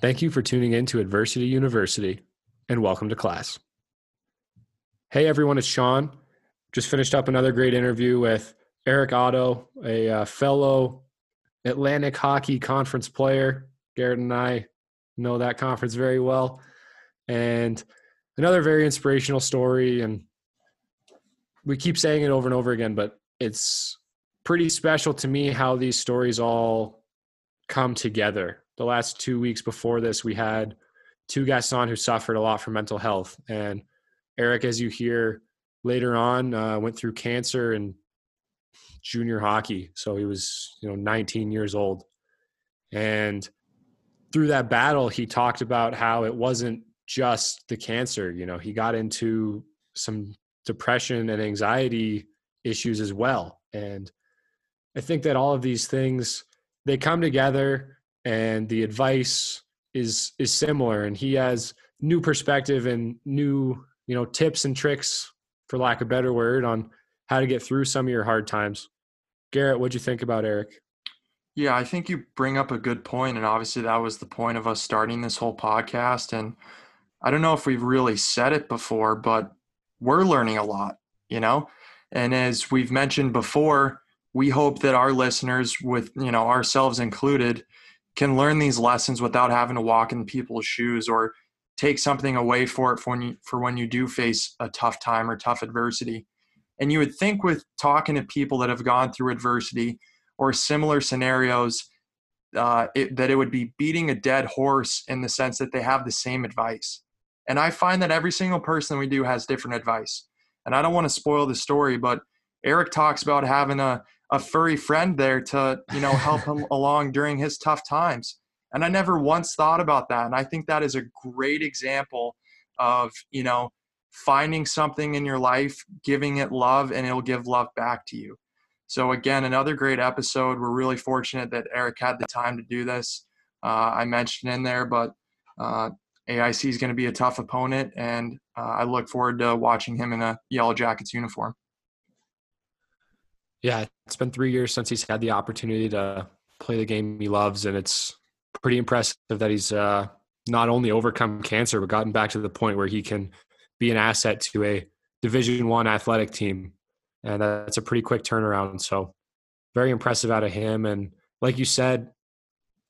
Thank you for tuning in to Adversity University and welcome to class. Hey everyone, it's Sean. Just finished up another great interview with Eric Otto, a uh, fellow Atlantic Hockey Conference player. Garrett and I know that conference very well. And another very inspirational story. And we keep saying it over and over again, but it's pretty special to me how these stories all come together. The last two weeks before this, we had two guests on who suffered a lot from mental health. And Eric, as you hear later on, uh, went through cancer and junior hockey. So he was, you know, 19 years old. And through that battle, he talked about how it wasn't just the cancer. You know, he got into some depression and anxiety issues as well. And I think that all of these things they come together and the advice is is similar and he has new perspective and new, you know, tips and tricks for lack of a better word on how to get through some of your hard times. Garrett, what'd you think about Eric? Yeah, I think you bring up a good point, and obviously that was the point of us starting this whole podcast. And I don't know if we've really said it before, but we're learning a lot, you know. And as we've mentioned before, we hope that our listeners, with you know ourselves included, can learn these lessons without having to walk in people's shoes or take something away for it for when you, for when you do face a tough time or tough adversity. And you would think with talking to people that have gone through adversity or similar scenarios uh, it, that it would be beating a dead horse in the sense that they have the same advice. And I find that every single person we do has different advice. And I don't want to spoil the story, but Eric talks about having a, a furry friend there to, you know, help him along during his tough times. And I never once thought about that. And I think that is a great example of, you know, finding something in your life, giving it love, and it'll give love back to you. So, again, another great episode. We're really fortunate that Eric had the time to do this. Uh, I mentioned in there, but uh, AIC is going to be a tough opponent, and uh, I look forward to watching him in a Yellow Jackets uniform. Yeah, it's been three years since he's had the opportunity to play the game he loves, and it's pretty impressive that he's uh, not only overcome cancer but gotten back to the point where he can be an asset to a Division One athletic team, and that's a pretty quick turnaround. So, very impressive out of him. And like you said,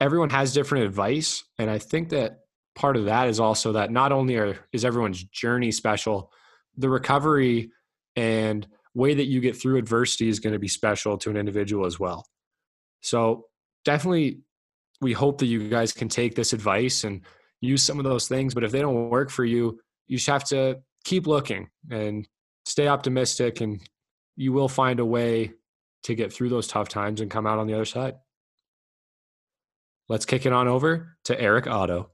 everyone has different advice, and I think that part of that is also that not only are, is everyone's journey special, the recovery and way that you get through adversity is going to be special to an individual as well. So definitely, we hope that you guys can take this advice and use some of those things. But if they don't work for you, you just have to keep looking and stay optimistic and you will find a way to get through those tough times and come out on the other side. Let's kick it on over to Eric Otto.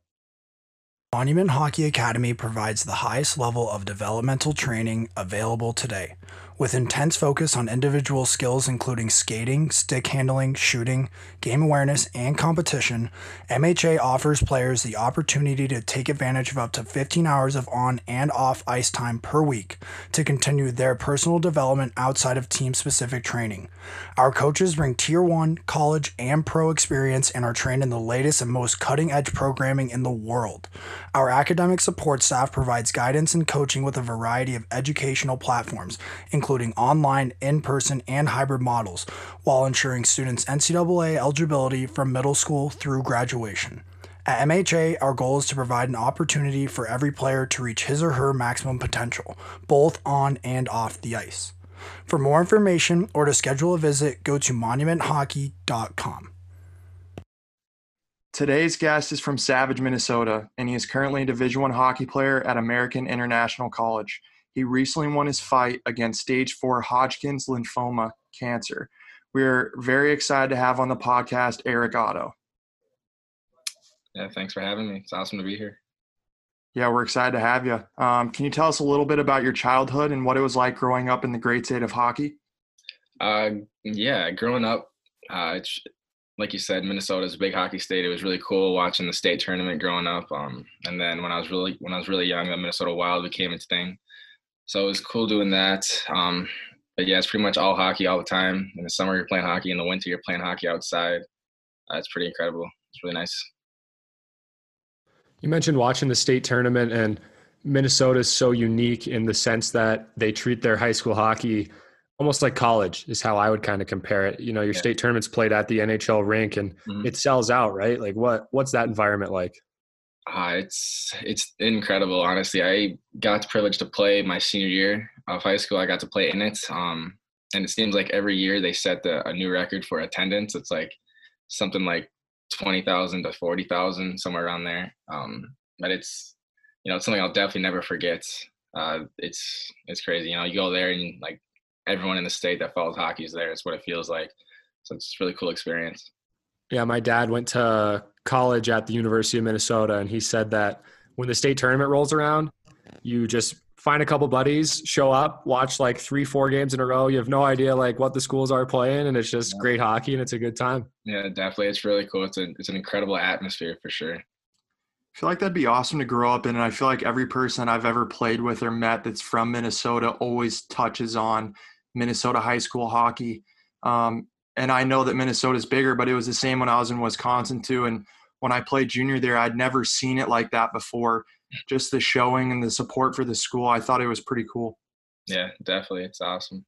Monument Hockey Academy provides the highest level of developmental training available today. With intense focus on individual skills including skating, stick handling, shooting, game awareness, and competition, MHA offers players the opportunity to take advantage of up to 15 hours of on and off ice time per week to continue their personal development outside of team specific training. Our coaches bring tier 1, college, and pro experience and are trained in the latest and most cutting edge programming in the world. Our academic support staff provides guidance and coaching with a variety of educational platforms, including online, in person, and hybrid models, while ensuring students' NCAA eligibility from middle school through graduation. At MHA, our goal is to provide an opportunity for every player to reach his or her maximum potential, both on and off the ice. For more information or to schedule a visit, go to monumenthockey.com. Today's guest is from Savage, Minnesota, and he is currently a Division One hockey player at American International College. He recently won his fight against stage four Hodgkin's lymphoma cancer. We're very excited to have on the podcast Eric Otto. Yeah, thanks for having me. It's awesome to be here. Yeah, we're excited to have you. Um, can you tell us a little bit about your childhood and what it was like growing up in the great state of hockey? Uh, yeah, growing up, uh, it's, like you said, Minnesota is a big hockey state. It was really cool watching the state tournament growing up. Um, and then when I was really when I was really young, the Minnesota Wild became its thing. So it was cool doing that. Um, but yeah, it's pretty much all hockey all the time. In the summer, you're playing hockey. In the winter, you're playing hockey outside. Uh, it's pretty incredible. It's really nice. You mentioned watching the state tournament, and Minnesota is so unique in the sense that they treat their high school hockey almost like college is how I would kind of compare it. You know, your Yeah. state tournaments played at the NHL rink and Mhm. it sells out, right? Like what what's that environment like? Uh, it's it's incredible, honestly. I got the privilege to play my senior year of high school. I got to play in it, um, and it seems like every year they set the, a new record for attendance. It's like something like twenty thousand to forty thousand, somewhere around there. Um, but it's you know it's something I'll definitely never forget. Uh, it's it's crazy. You know, you go there and like everyone in the state that follows hockey is there. It's what it feels like. So it's really cool experience. Yeah, my dad went to college at the University of Minnesota and he said that when the state tournament rolls around, you just find a couple buddies, show up, watch like 3 4 games in a row. You have no idea like what the schools are playing and it's just Yeah. great hockey and it's a good time. Yeah, definitely. It's really cool. It's a, it's an incredible atmosphere for sure. I feel like that'd be awesome to grow up in. And I feel like every person I've ever played with or met that's from Minnesota always touches on Minnesota high school hockey. Um, and I know that Minnesota's bigger, but it was the same when I was in Wisconsin too. And when I played junior there, I'd never seen it like that before. Just the showing and the support for the school, I thought it was pretty cool. Yeah, definitely. It's awesome.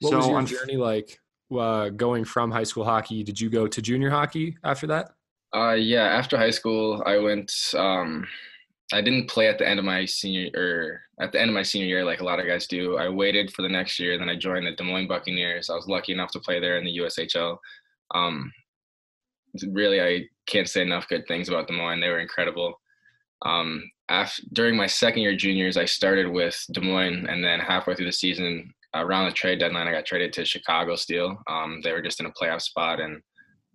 What So was your unf- journey like uh, going from high school hockey? Did you go to junior hockey after that? Uh, yeah, after high school, I went. Um, I didn't play at the end of my senior or at the end of my senior year like a lot of guys do. I waited for the next year, then I joined the Des Moines Buccaneers. I was lucky enough to play there in the USHL. Um, really, I can't say enough good things about Des Moines. They were incredible. Um, after, during my second year juniors, I started with Des Moines, and then halfway through the season, around the trade deadline, I got traded to Chicago Steel. Um, they were just in a playoff spot, and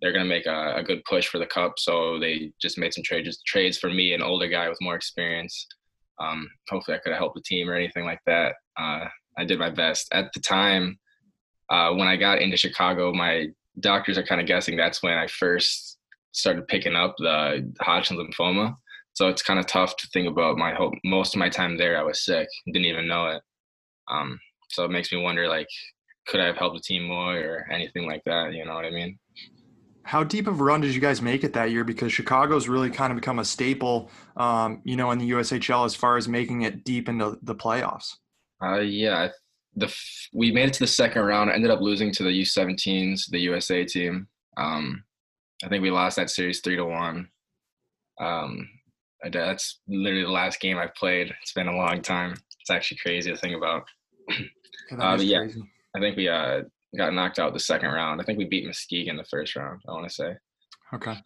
they're going to make a, a good push for the cup. So they just made some trades trades for me, an older guy with more experience. Um, hopefully, I could have helped the team or anything like that. Uh, I did my best at the time. Uh, when I got into Chicago, my doctors are kind of guessing that's when I first started picking up the Hodgkin's lymphoma. So it's kind of tough to think about my whole most of my time there. I was sick, didn't even know it. Um, so it makes me wonder, like, could I have helped the team more or anything like that? You know what I mean? How deep of a run did you guys make it that year? Because Chicago's really kind of become a staple, um, you know, in the USHL as far as making it deep into the playoffs. Uh, yeah, the f- we made it to the second round. I ended up losing to the U17s, the USA team. Um, I think we lost that series three to one. Um, I- that's literally the last game I've played. It's been a long time. It's actually crazy to think about. Yeah, Uh, yeah. crazy. I think we uh, got knocked out the second round. I think we beat Muskegon in the first round. I want to say. Okay.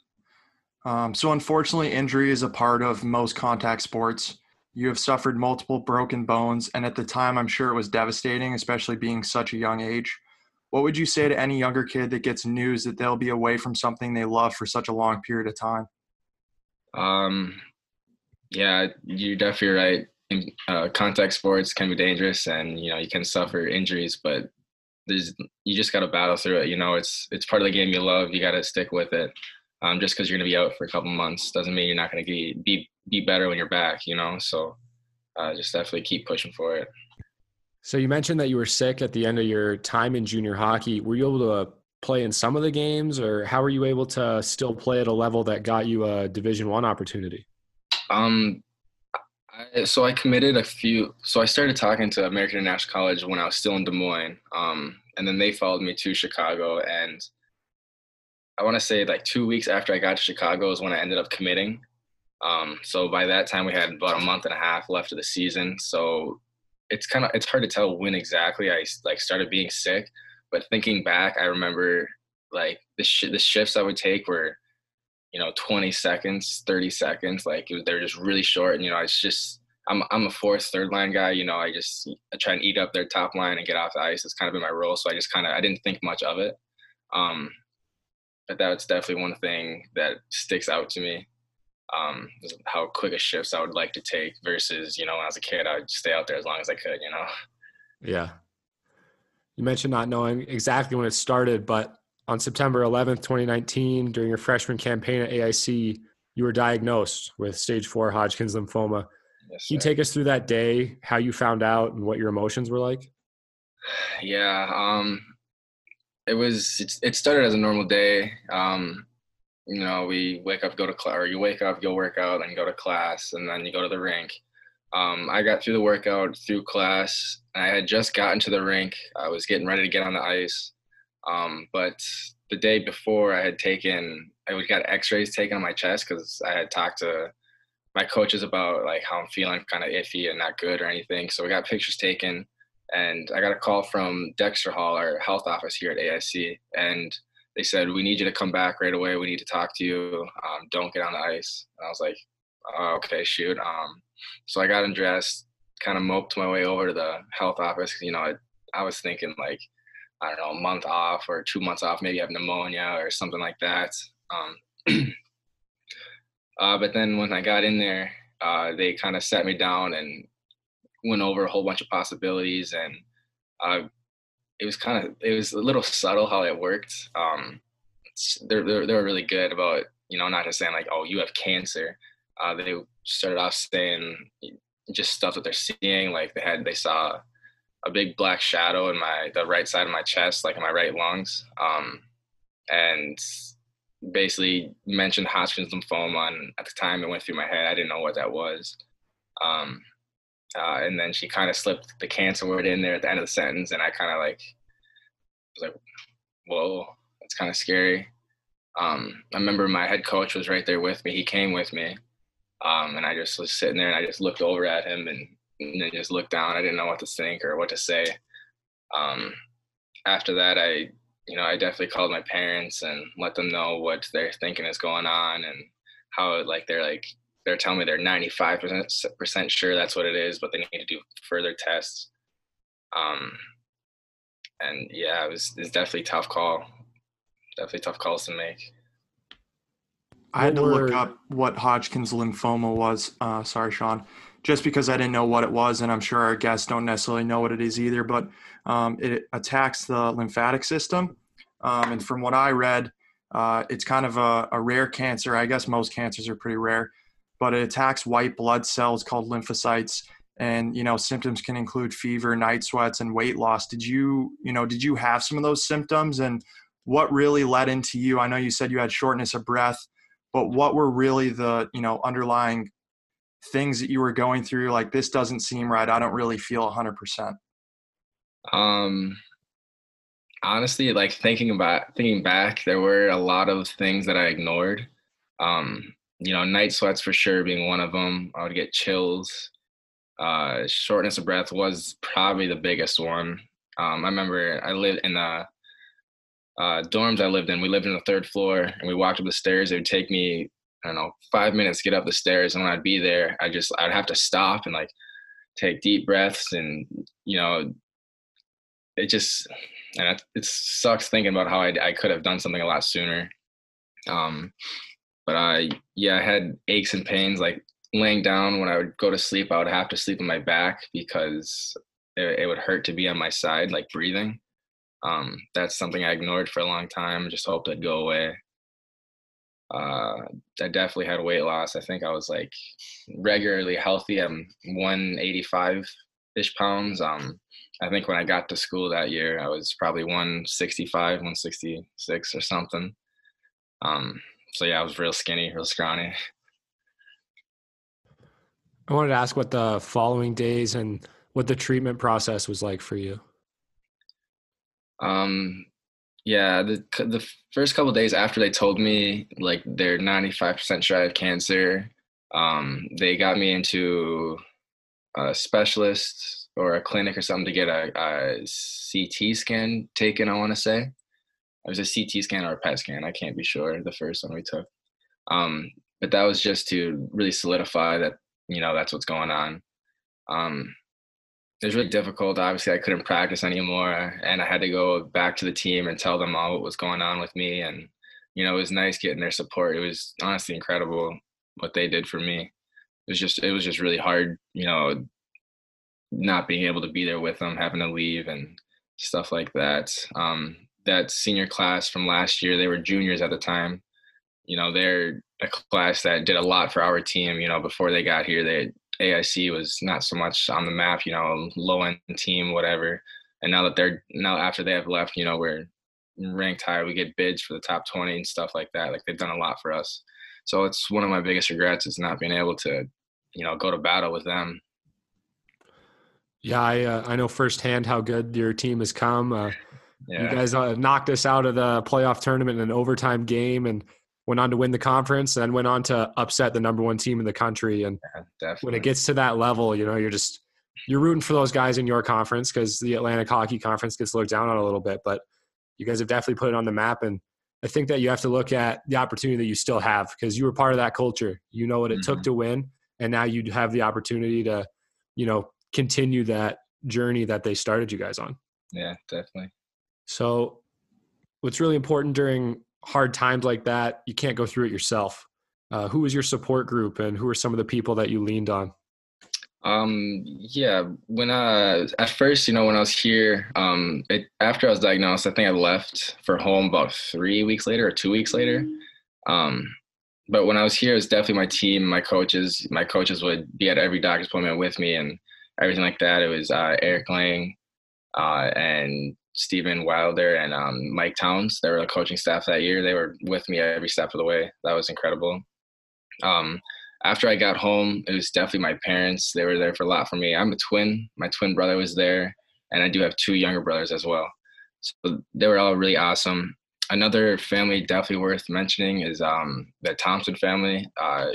Um, so unfortunately, injury is a part of most contact sports. You have suffered multiple broken bones, and at the time, I'm sure it was devastating, especially being such a young age. What would you say to any younger kid that gets news that they'll be away from something they love for such a long period of time? Um, yeah, you're definitely right. Uh, contact sports can be dangerous, and you know you can suffer injuries, but there's you just got to battle through it. You know, it's it's part of the game you love. You got to stick with it. Um, just because you're gonna be out for a couple months doesn't mean you're not gonna be be be better when you're back. You know, so uh, just definitely keep pushing for it. So you mentioned that you were sick at the end of your time in junior hockey. Were you able to uh, play in some of the games, or how were you able to still play at a level that got you a Division One opportunity? Um, I, so I committed a few. So I started talking to American International College when I was still in Des Moines. Um, and then they followed me to Chicago. And I want to say like two weeks after I got to Chicago is when I ended up committing. Um, so by that time we had about a month and a half left of the season. So it's kind of it's hard to tell when exactly I like started being sick. But thinking back, I remember like the sh- the shifts I would take were you know 20 seconds 30 seconds like they're just really short and you know it's just I'm, I'm a fourth third line guy you know i just I try and eat up their top line and get off the ice it's kind of been my role so i just kind of i didn't think much of it um that's definitely one thing that sticks out to me um how quick a shifts i would like to take versus you know when i was a kid i'd stay out there as long as i could you know Yeah. You mentioned not knowing exactly when it started, but on September 11th, 2019, during your freshman campaign at AIC, you were diagnosed with stage four Hodgkin's lymphoma. Yes, Can you take us through that day, how you found out, and what your emotions were like? Yeah, um, it was. It, it started as a normal day. Um, you know, we wake up, go to class, or you wake up, go work out, and go to class, and then you go to the rink. Um, I got through the workout, through class. I had just gotten to the rink. I was getting ready to get on the ice. Um, but the day before, I had taken, I would got X-rays taken on my chest because I had talked to my coaches about like how I'm feeling, kind of iffy and not good or anything. So we got pictures taken, and I got a call from Dexter Hall, our health office here at AIC, and they said we need you to come back right away. We need to talk to you. Um, don't get on the ice. And I was like, oh, okay, shoot. Um, so I got undressed, kind of moped my way over to the health office. You know, I, I was thinking like, I don't know, a month off or two months off, maybe I have pneumonia or something like that. Um, uh, but then when I got in there, uh, they kind of sat me down and went over a whole bunch of possibilities. And uh, it was kind of, it was a little subtle how it worked. Um, they're, they're, they were really good about, you know, not just saying like, oh, you have cancer. Uh, they started off saying just stuff that they're seeing. Like they had, they saw a big black shadow in my the right side of my chest, like in my right lungs, um, and basically mentioned Hodgkin's lymphoma. And at the time, it went through my head. I didn't know what that was. Um, uh, and then she kind of slipped the cancer word in there at the end of the sentence, and I kind of like was like, "Whoa, that's kind of scary." Um, I remember my head coach was right there with me. He came with me, um, and I just was sitting there and I just looked over at him and, and then just looked down. I didn't know what to think or what to say. Um, after that, I, you know, I definitely called my parents and let them know what they're thinking is going on and how like they're like they're telling me they're 95% sure that's what it is, but they need to do further tests. Um, and yeah, it was it's definitely a tough call. Definitely tough calls to make. I had to look up what Hodgkin's lymphoma was. Uh, sorry, Sean, just because I didn't know what it was, and I'm sure our guests don't necessarily know what it is either. But um, it attacks the lymphatic system, um, and from what I read, uh, it's kind of a, a rare cancer. I guess most cancers are pretty rare, but it attacks white blood cells called lymphocytes. And you know, symptoms can include fever, night sweats, and weight loss. Did you, you know, did you have some of those symptoms? And what really led into you? I know you said you had shortness of breath but what were really the you know underlying things that you were going through like this doesn't seem right i don't really feel 100% Um, honestly, like thinking about thinking back, there were a lot of things that I ignored. Um, you know, night sweats for sure being one of them. I would get chills. Uh, shortness of breath was probably the biggest one. Um, I remember I lived in the uh, dorms I lived in. We lived in the third floor, and we walked up the stairs. It would take me, I don't know, five minutes to get up the stairs, and when I'd be there, I just I'd have to stop and like take deep breaths, and you know, it just and it, it sucks thinking about how I, I could have done something a lot sooner. Um, but I yeah, I had aches and pains like laying down when I would go to sleep. I would have to sleep on my back because it, it would hurt to be on my side, like breathing. Um, that's something I ignored for a long time. Just hoped it'd go away. Uh, I definitely had weight loss. I think I was like regularly healthy. I'm 185 ish pounds. Um, I think when I got to school that year, I was probably 165, 166 or something. Um, so yeah, I was real skinny, real scrawny. I wanted to ask what the following days and what the treatment process was like for you. Um, yeah, the the first couple days after they told me like they're 95% sure I have cancer, um, they got me into a specialist or a clinic or something to get a, a CT scan taken. I want to say it was a CT scan or a PET scan. I can't be sure. The first one we took, um, but that was just to really solidify that you know that's what's going on. Um, it was really difficult. Obviously, I couldn't practice anymore, and I had to go back to the team and tell them all what was going on with me. And you know, it was nice getting their support. It was honestly incredible what they did for me. It was just, it was just really hard, you know, not being able to be there with them, having to leave and stuff like that. Um, that senior class from last year, they were juniors at the time. You know, they're a class that did a lot for our team. You know, before they got here, they AIC was not so much on the map, you know, low end team, whatever. And now that they're now after they have left, you know, we're ranked higher. We get bids for the top 20 and stuff like that. Like they've done a lot for us. So it's one of my biggest regrets is not being able to, you know, go to battle with them. Yeah, I uh, I know firsthand how good your team has come. Uh, Yeah. You guys uh, knocked us out of the playoff tournament in an overtime game and went on to win the conference, and then went on to upset the number one team in the country. And yeah, when it gets to that level, you know, you're just you're rooting for those guys in your conference because the Atlantic Hockey Conference gets looked down on a little bit. But you guys have definitely put it on the map, and I think that you have to look at the opportunity that you still have because you were part of that culture. You know what it took Mhm. to win, and now you have the opportunity to, you know, continue that journey that they started you guys on. yeah, definitely. So, what's really important during hard times like that, you can't go through it yourself. Uh, who was your support group, and who are some of the people that you leaned on? Um, yeah, when I, at first, you know, when I was here, um, it, after I was diagnosed, I think I left for home about three weeks later or two weeks later. Um, but when I was here, it was definitely my team, my coaches. My coaches would be at every doctor's appointment with me and everything like that. It was uh, Eric Lang uh, and Stephen Wilder and um, Mike Towns. They were the coaching staff that year. They were with me every step of the way. That was incredible. Um, after I got home, it was definitely my parents. They were there for a lot for me. I'm a twin. My twin brother was there, and I do have two younger brothers as well. So they were all really awesome. Another family definitely worth mentioning is um, the Thompson family. Uh,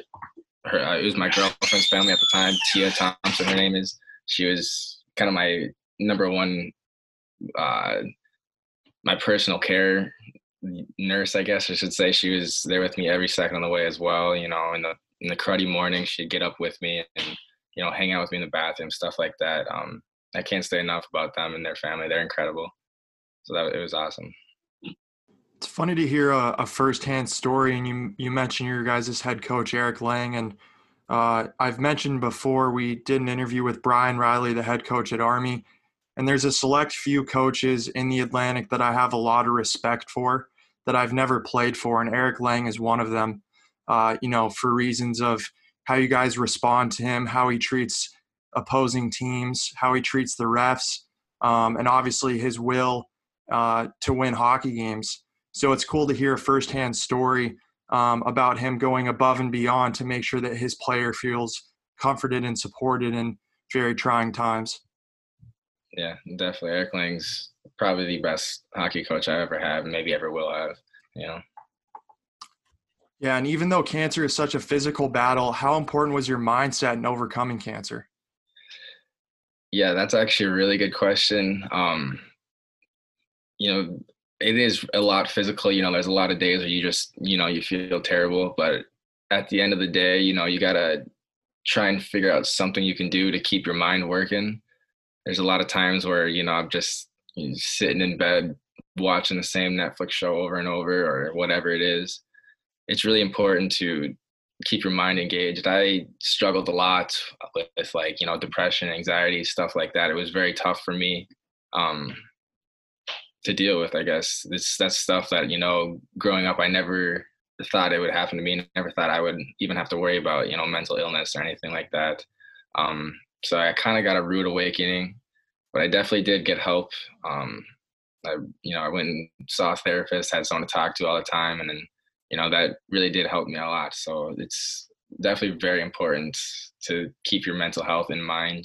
her, uh, it was my girlfriend's family at the time. Tia Thompson, her name is. She was kind of my number one, uh, my personal care nurse, I guess I should say. She was there with me every second of the way as well. You know, in the in the cruddy morning, she'd get up with me and you know hang out with me in the bathroom, stuff like that. Um, I can't say enough about them and their family. They're incredible. So that it was awesome. It's funny to hear a, a firsthand story, and you you mentioned your guys' head coach Eric Lang, and uh, I've mentioned before we did an interview with Brian Riley, the head coach at Army, and there's a select few coaches in the Atlantic that I have a lot of respect for that I've never played for, and Eric Lang is one of them. Uh, you know, for reasons of how you guys respond to him, how he treats opposing teams, how he treats the refs, um, and obviously his will uh, to win hockey games. So it's cool to hear a firsthand story um, about him going above and beyond to make sure that his player feels comforted and supported in very trying times. Yeah, definitely. Eric Lang's probably the best hockey coach I ever have, and maybe ever will have. You know. Yeah, and even though cancer is such a physical battle, how important was your mindset in overcoming cancer? Yeah, that's actually a really good question. Um, you know, it is a lot physical. You know, there's a lot of days where you just, you know, you feel terrible, but at the end of the day, you know, you gotta try and figure out something you can do to keep your mind working. There's a lot of times where you know I'm just you know, sitting in bed watching the same Netflix show over and over or whatever it is. It's really important to keep your mind engaged. I struggled a lot with, with like you know depression, anxiety, stuff like that. It was very tough for me um, to deal with. I guess this that's stuff that you know growing up I never thought it would happen to me. Never thought I would even have to worry about you know mental illness or anything like that. Um, so I kind of got a rude awakening, but I definitely did get help. Um, I you know I went and saw a therapist, had someone to talk to all the time, and then you know that really did help me a lot. So it's definitely very important to keep your mental health in mind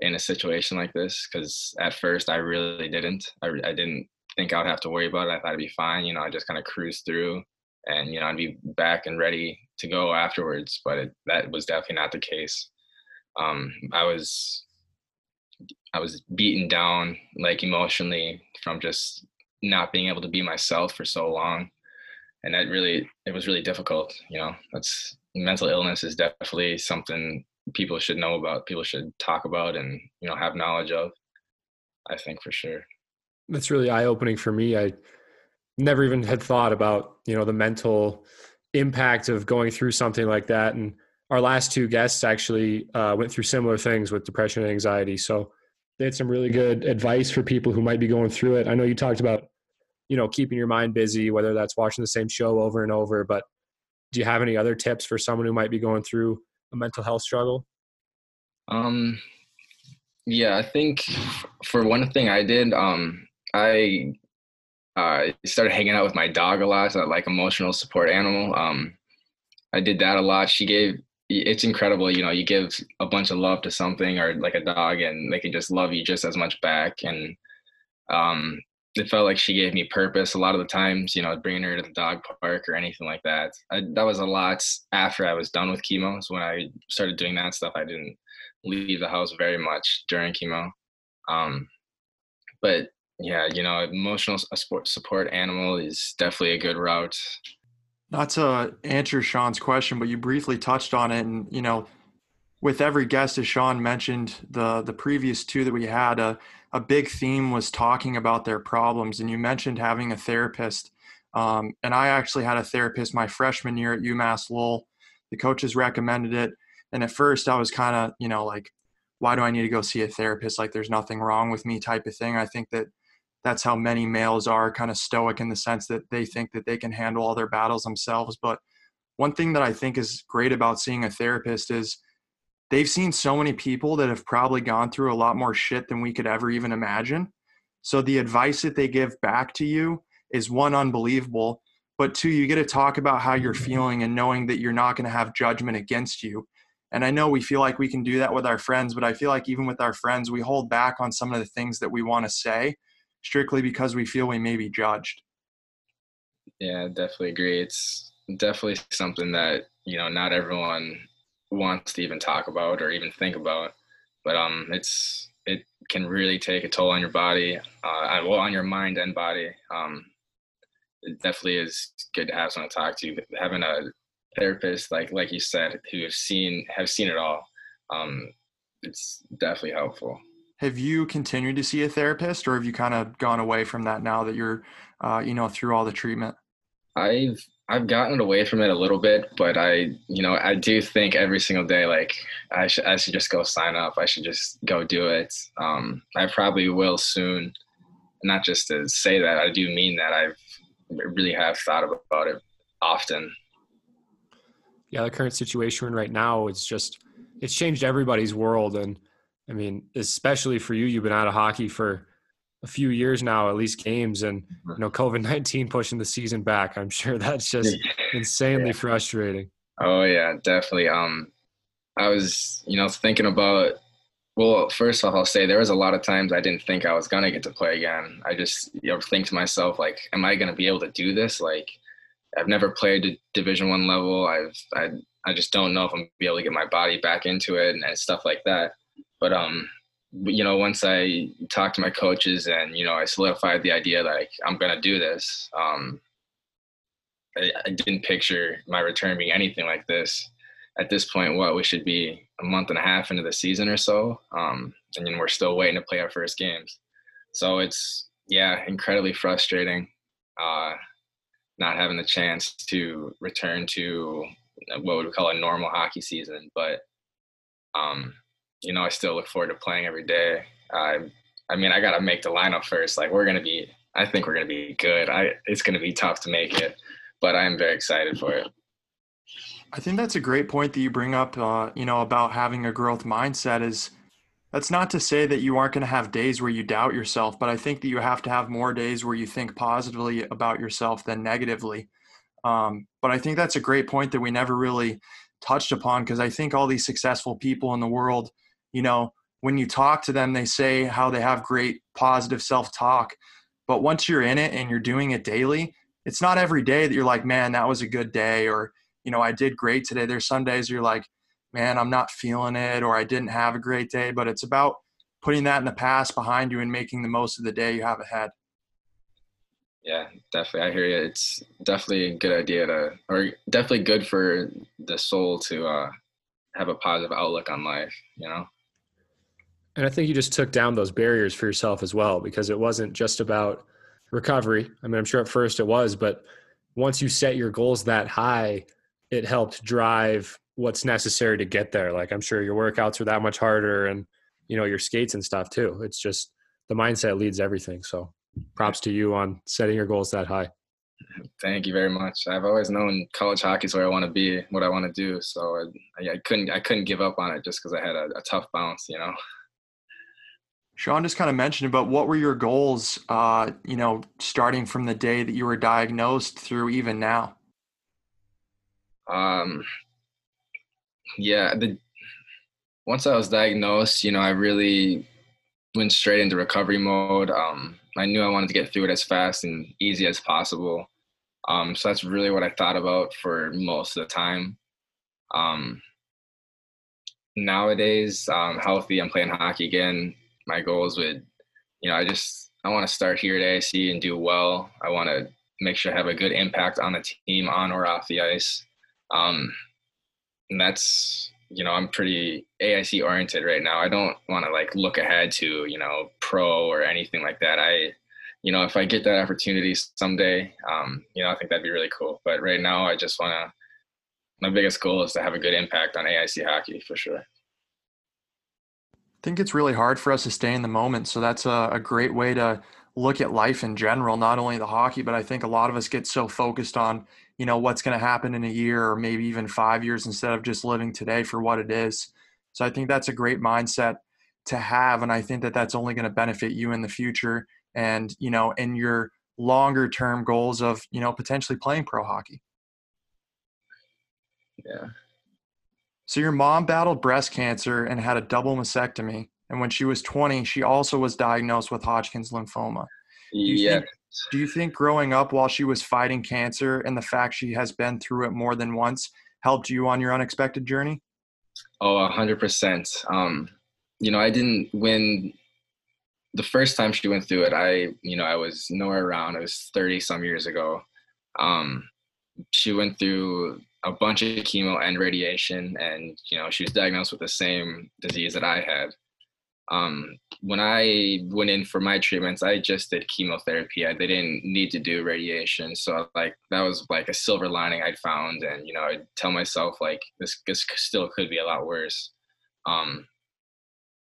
in a situation like this because at first I really didn't. I, I didn't think I would have to worry about it. I thought it'd be fine. You know, I just kind of cruised through and, you know, I'd be back and ready to go afterwards. But it, that was definitely not the case. Um, I was, I was beaten down like emotionally from just not being able to be myself for so long. And that really, it was really difficult. You know, that's mental illness is definitely something people should know about, people should talk about and, you know, have knowledge of, I think for sure. That's really eye opening for me. I never even had thought about, you know, the mental impact of going through something like that. And our last two guests actually uh, went through similar things with depression and anxiety. So they had some really good advice for people who might be going through it. I know you talked about, you know, keeping your mind busy, whether that's watching the same show over and over, but do you have any other tips for someone who might be going through a mental health struggle? Um, yeah, I think for one thing I did, um, I uh, started hanging out with my dog a lot, so like emotional support animal. Um, I did that a lot. She gave it's incredible, you know, you give a bunch of love to something or like a dog and they can just love you just as much back. And um, it felt like she gave me purpose a lot of the times, you know, bringing her to the dog park or anything like that. I, that was a lot after I was done with chemo. So when I started doing that stuff, I didn't leave the house very much during chemo. Um, but yeah, you know, emotional support support animal is definitely a good route. Not to answer Sean's question, but you briefly touched on it, and you know, with every guest, as Sean mentioned, the the previous two that we had, a a big theme was talking about their problems, and you mentioned having a therapist. Um, and I actually had a therapist my freshman year at UMass Lowell. The coaches recommended it, and at first I was kind of, you know, like, why do I need to go see a therapist? Like, there's nothing wrong with me, type of thing. I think that that's how many males are kind of stoic in the sense that they think that they can handle all their battles themselves. But one thing that I think is great about seeing a therapist is they've seen so many people that have probably gone through a lot more shit than we could ever even imagine. So the advice that they give back to you is one unbelievable, but two, you get to talk about how you're feeling and knowing that you're not going to have judgment against you. And I know we feel like we can do that with our friends, but I feel like even with our friends, we hold back on some of the things that we want to say strictly because we feel we may be judged. Yeah, definitely agree. It's definitely something that, you know, not everyone wants to even talk about or even think about. But um it's it can really take a toll on your body, uh well on your mind and body. Um it definitely is good to have someone to talk to. Having a therapist like like you said who have seen have seen it all, um, it's definitely helpful have you continued to see a therapist or have you kind of gone away from that now that you're uh, you know through all the treatment? I've i've gotten away from it a little bit but i you know i do think every single day like i should i should just go sign up. I should just go do it. Um, i probably will soon. Not just to say that i do mean that i've really have thought about it often. Yeah the current situation we're in right now it's just it's changed everybody's world and I mean, especially for you, you've been out of hockey for a few years now, at least games, and you know, COVID nineteen pushing the season back. I'm sure that's just insanely yeah. frustrating. Oh yeah, definitely. Um, I was, you know, thinking about. Well, first off, I'll say there was a lot of times I didn't think I was gonna get to play again. I just, you know, think to myself like, am I gonna be able to do this? Like, I've never played Division One level. I've, I, I just don't know if I'm gonna be able to get my body back into it and, and stuff like that. But um, you know, once I talked to my coaches and you know I solidified the idea like, I'm gonna do this, um, I, I, didn't picture my return being anything like this. At this point, what we should be a month and a half into the season or so, um, and know, we're still waiting to play our first games. So it's yeah, incredibly frustrating, uh, not having the chance to return to what would we call a normal hockey season. But um, you know, I still look forward to playing every day. I, I mean, I got to make the lineup first. Like we're gonna be, I think we're gonna be good. I, it's gonna be tough to make it, but I am very excited for it. I think that's a great point that you bring up. Uh, you know, about having a growth mindset is. That's not to say that you aren't going to have days where you doubt yourself, but I think that you have to have more days where you think positively about yourself than negatively. Um, but I think that's a great point that we never really touched upon because I think all these successful people in the world you know, when you talk to them, they say how they have great positive self talk. But once you're in it and you're doing it daily, it's not every day that you're like, man, that was a good day, or, you know, I did great today. There's some days you're like, man, I'm not feeling it, or I didn't have a great day. But it's about putting that in the past behind you and making the most of the day you have ahead. Yeah, definitely. I hear you. It's definitely a good idea to, or definitely good for the soul to uh, have a positive outlook on life, you know? And I think you just took down those barriers for yourself as well because it wasn't just about recovery. I mean, I'm sure at first it was, but once you set your goals that high, it helped drive what's necessary to get there. Like I'm sure your workouts are that much harder and you know your skates and stuff too. It's just the mindset leads everything. So props to you on setting your goals that high. Thank you very much. I've always known college hockey is where I want to be, what I want to do. So I, I couldn't I couldn't give up on it just because I had a, a, tough bounce, you know. Sean just kind of mentioned about what were your goals, uh, you know, starting from the day that you were diagnosed through even now? Um, yeah, the once I was diagnosed, you know, I really went straight into recovery mode. Um, I knew I wanted to get through it as fast and easy as possible. Um, so that's really what I thought about for most of the time. Um, nowadays, I'm healthy. I'm playing hockey again. My goals would, you know, I just I want to start here at AIC and do well. I want to make sure I have a good impact on the team, on or off the ice. Um, and that's you know I'm pretty AIC oriented right now. I don't want to like look ahead to you know pro or anything like that. I you know, if I get that opportunity someday, um, you know, I think that'd be really cool. But right now, I just want to. My biggest goal is to have a good impact on AIC hockey for sure. I think it's really hard for us to stay in the moment. So that's a, a great way to look at life in general, not only the hockey, but I think a lot of us get so focused on, you know, what's going to happen in a year or maybe even five years instead of just living today for what it is. So I think that's a great mindset to have. And I think that that's only going to benefit you in the future and you know in your longer term goals of you know potentially playing pro hockey yeah so your mom battled breast cancer and had a double mastectomy and when she was 20 she also was diagnosed with hodgkin's lymphoma yeah do you think growing up while she was fighting cancer and the fact she has been through it more than once helped you on your unexpected journey oh 100% um you know i didn't win the first time she went through it, I, you know, I was nowhere around. It was 30 some years ago. Um, she went through a bunch of chemo and radiation, and, you know, she was diagnosed with the same disease that I had. Um, when I went in for my treatments, I just did chemotherapy. I, they didn't need to do radiation. So, like, that was like a silver lining I'd found. And, you know, I'd tell myself, like, this, this still could be a lot worse. Um,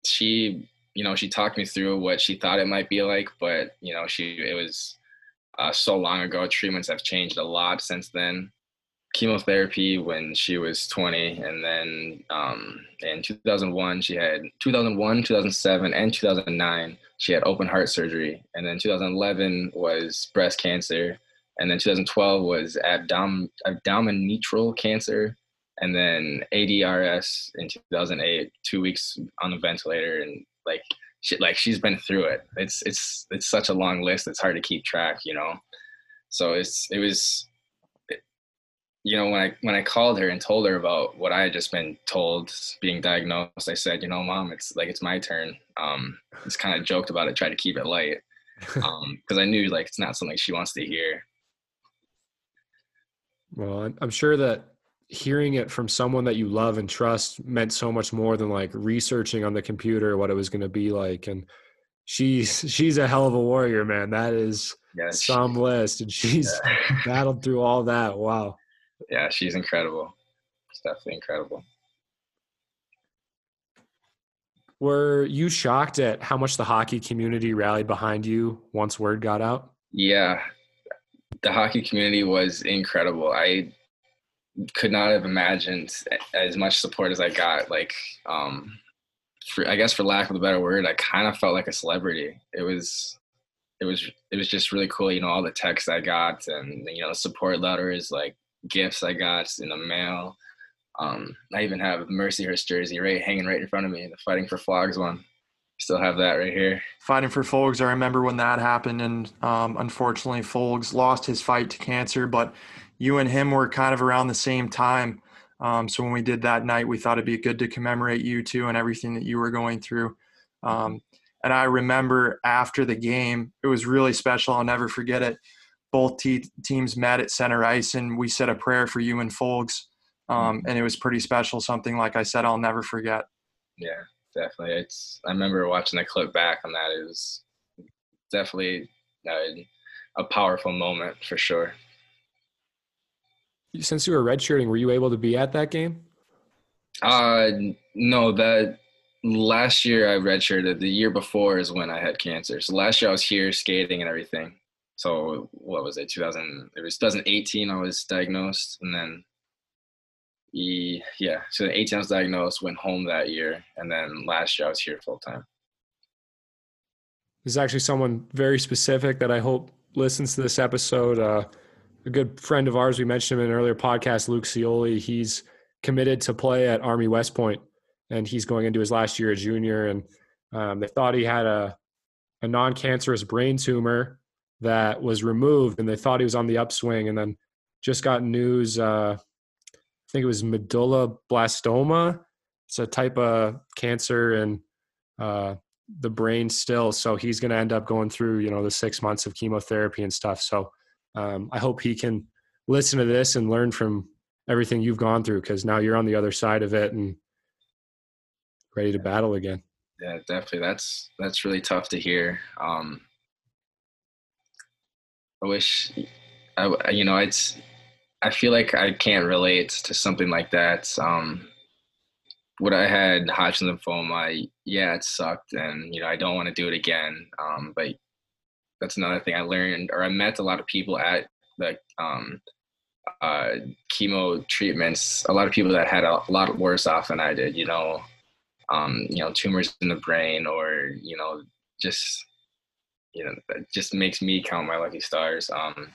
she you know, she talked me through what she thought it might be like, but you know, she it was uh, so long ago. Treatments have changed a lot since then. Chemotherapy when she was 20, and then um, in 2001 she had 2001, 2007, and 2009 she had open heart surgery, and then 2011 was breast cancer, and then 2012 was abdom- abdominal cancer, and then ADRS in 2008, two weeks on the ventilator, and like she like she's been through it. It's it's it's such a long list it's hard to keep track you know? So it's it was you know when i when i called her and told her about what i had just been told being diagnosed i said you know mom it's like it's my turn. Um just kind of joked about it tried to keep it light um because i knew like it's not something she wants to hear. Well i'm sure that hearing it from someone that you love and trust meant so much more than like researching on the computer what it was going to be like and she's she's a hell of a warrior man. That is yes. some list and she's yeah. battled through all that. Wow yeah she's incredible it's definitely incredible were you shocked at how much the hockey community rallied behind you once word got out yeah the hockey community was incredible i could not have imagined as much support as I got. Like, um, for, I guess for lack of a better word, I kind of felt like a celebrity. It was, it was, it was just really cool. You know, all the texts I got and you know, support letters, like gifts I got in the mail. Um, I even have Mercyhurst jersey right hanging right in front of me, the Fighting for Flogs one. Still have that right here. Fighting for Folks. I remember when that happened, and um, unfortunately, Folks lost his fight to cancer, but you and him were kind of around the same time. Um, so when we did that night, we thought it'd be good to commemorate you too and everything that you were going through. Um, and I remember after the game, it was really special. I'll never forget it. Both te- teams met at center ice, and we said a prayer for you and Folks. Um, and it was pretty special. Something like I said, I'll never forget. Yeah, definitely. It's. I remember watching the clip back on that. It was definitely a, a powerful moment for sure since you were redshirting, were you able to be at that game? Uh, no, that last year I redshirted. The year before is when I had cancer. So last year I was here skating and everything. So what was it 2000 it was 2018 i was diagnosed and then he, yeah so 18 i was diagnosed went home that year and then last year i was here full time There's actually someone very specific that I hope listens to this episode. Uh, a good friend of ours, we mentioned him in an earlier podcast, Luke Cioli. He's committed to play at Army West Point, and he's going into his last year as junior. And um, they thought he had a, a non cancerous brain tumor that was removed, and they thought he was on the upswing. And then just got news, uh, I think it was medulloblastoma. It's a type of cancer, in uh, the brain still. So he's going to end up going through, you know, the six months of chemotherapy and stuff. So um, I hope he can listen to this and learn from everything you've gone through because now you're on the other side of it and ready to battle again. yeah definitely that's that's really tough to hear um i wish i you know it's i feel like i can't relate to something like that. Um what i had hodgkin lymphoma yeah it sucked and you know i don't want to do it again. Um but that's another thing i learned or i met a lot of people at the um uh chemo treatments. A lot of people that had a lot worse off than i did you know um, you know, tumors in the brain or, you know, just, you know, that just makes me count my lucky stars. Um,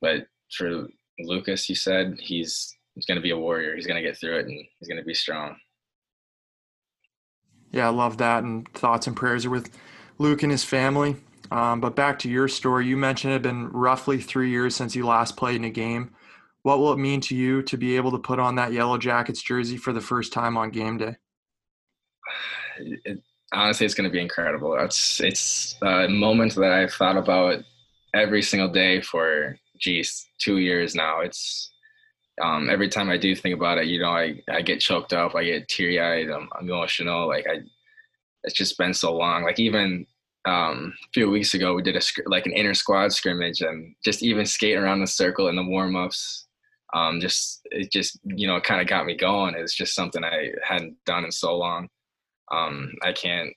but for Lucas, you said he's, he's going to be a warrior. He's going to get through it and he's going to be strong. Yeah, I love that. And thoughts and prayers are with Luke and his family. Um, but back to your story, you mentioned it had been roughly three years since you last played in a game. What will it mean to you to be able to put on that Yellow Jackets jersey for the first time on game day? it, honestly, it's going to be incredible. It's it's a moment that I've thought about every single day for geez two years now. It's um, every time I do think about it, you know, I, I get choked up, I get teary eyed, I'm, emotional. Like I, it's just been so long. Like even um, a few weeks ago, we did a like an inner squad scrimmage, and just even skating around the circle in the warm ups. Um, just it just you know kind of got me going. It's just something I hadn't done in so long um, I can't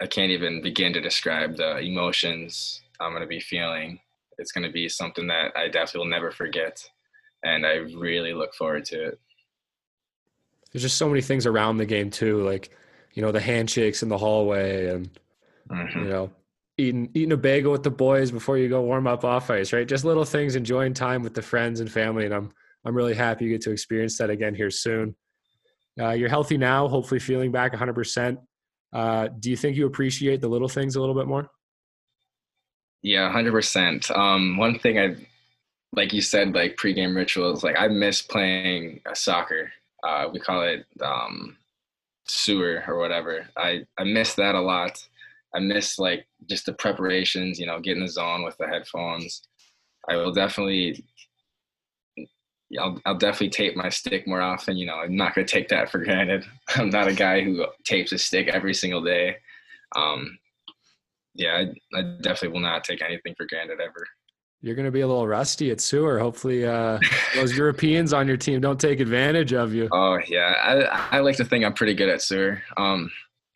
I can't even begin to describe the emotions I'm going to be feeling. It's going to be something that I definitely will never forget, and I really look forward to it. There's just so many things around the game too, like you know the handshakes in the hallway, and mm-hmm. you know eating eating a bagel with the boys before you go warm up off ice, right? Just little things, enjoying time with the friends and family, and I'm I'm really happy you get to experience that again here soon. Uh, you're healthy now, hopefully feeling back 100%. Uh, do you think you appreciate the little things a little bit more? Yeah, 100%. Um, one thing I, like you said, like pregame rituals, like I miss playing soccer. Uh, we call it um, sewer or whatever. I, I miss that a lot. I miss like just the preparations, you know, getting the zone with the headphones. I will definitely I'll, I'll definitely tape my stick more often. You know, I'm not going to take that for granted. I'm not a guy who tapes a stick every single day. Um, yeah, I, I definitely will not take anything for granted ever. You're going to be a little rusty at sewer. Hopefully, uh, those Europeans on your team don't take advantage of you. Oh yeah, I, I like to think I'm pretty good at sewer. Um,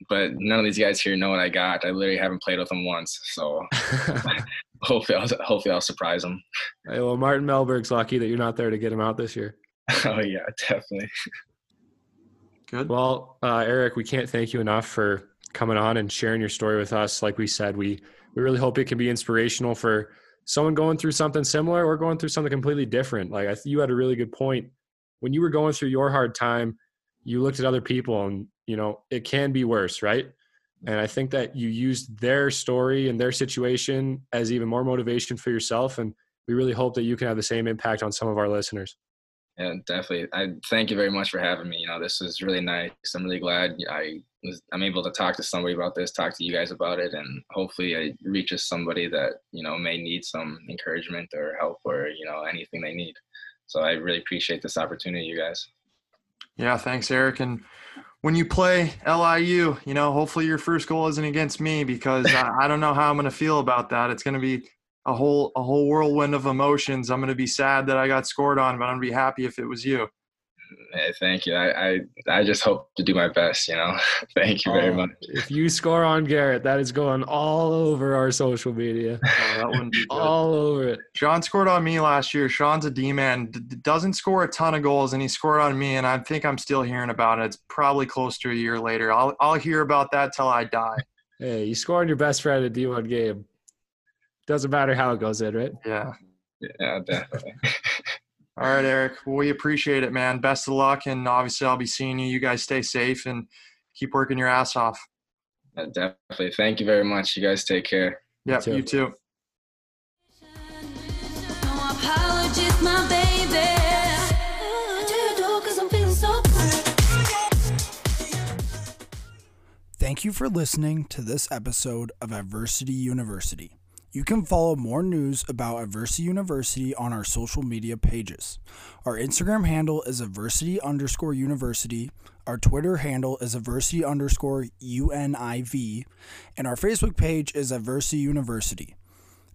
but none of these guys here know what I got. I literally haven't played with them once, so hopefully, I'll, hopefully I'll surprise him. Hey, well, Martin Melberg's lucky that you're not there to get him out this year. oh yeah, definitely. Good. Well, uh, Eric, we can't thank you enough for coming on and sharing your story with us. Like we said, we we really hope it can be inspirational for someone going through something similar or going through something completely different. Like I th- you had a really good point when you were going through your hard time. You looked at other people, and you know it can be worse, right? And I think that you used their story and their situation as even more motivation for yourself. And we really hope that you can have the same impact on some of our listeners. Yeah, definitely. I thank you very much for having me. You know, this was really nice. I'm really glad I was I'm able to talk to somebody about this, talk to you guys about it, and hopefully it reaches somebody that you know may need some encouragement or help or you know anything they need. So I really appreciate this opportunity, you guys. Yeah, thanks, Eric. And when you play LIU, you know, hopefully your first goal isn't against me because I, I don't know how I'm going to feel about that. It's going to be a whole a whole whirlwind of emotions. I'm going to be sad that I got scored on, but I'm going to be happy if it was you. Hey, thank you. I, I I just hope to do my best. You know. thank you very Oh, much. If you score on Garrett, that is going all over our social media, Oh, that wouldn't be good. all over it. Sean scored on me last year. Sean's a D man, d- d- doesn't score a ton of goals, and he scored on me. And I think I'm still hearing about it. It's probably close to a year later. I'll I'll hear about that till I die. Hey, you score on your best friend at D1 game. Doesn't matter how it goes in, right? Yeah. Yeah, definitely. All right, Eric. Well, we appreciate it, man. Best of luck, and obviously I'll be seeing you. You guys stay safe and keep working your ass off. Yeah, definitely. Thank you very much. You guys take care. Yeah, too. you too. No apologies, my baby. I do you do 'cause I'm feeling so Thank you for listening to this episode of Adversity University. You can follow more news about Adversity University on our social media pages. Our Instagram handle is adversity underscore university. Our Twitter handle is adversity underscore UNIV. And our Facebook page is Adversity University.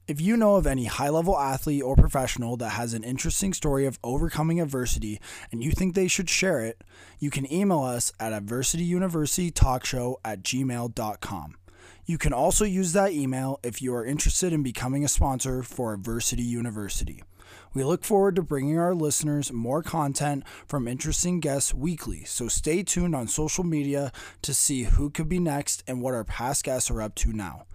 If you know of any high level athlete or professional that has an interesting story of overcoming adversity and you think they should share it, you can email us at adversityuniversitytalkshow at gmail.com. You can also use that email if you are interested in becoming a sponsor for Adversity University. We look forward to bringing our listeners more content from interesting guests weekly, so stay tuned on social media to see who could be next and what our past guests are up to now.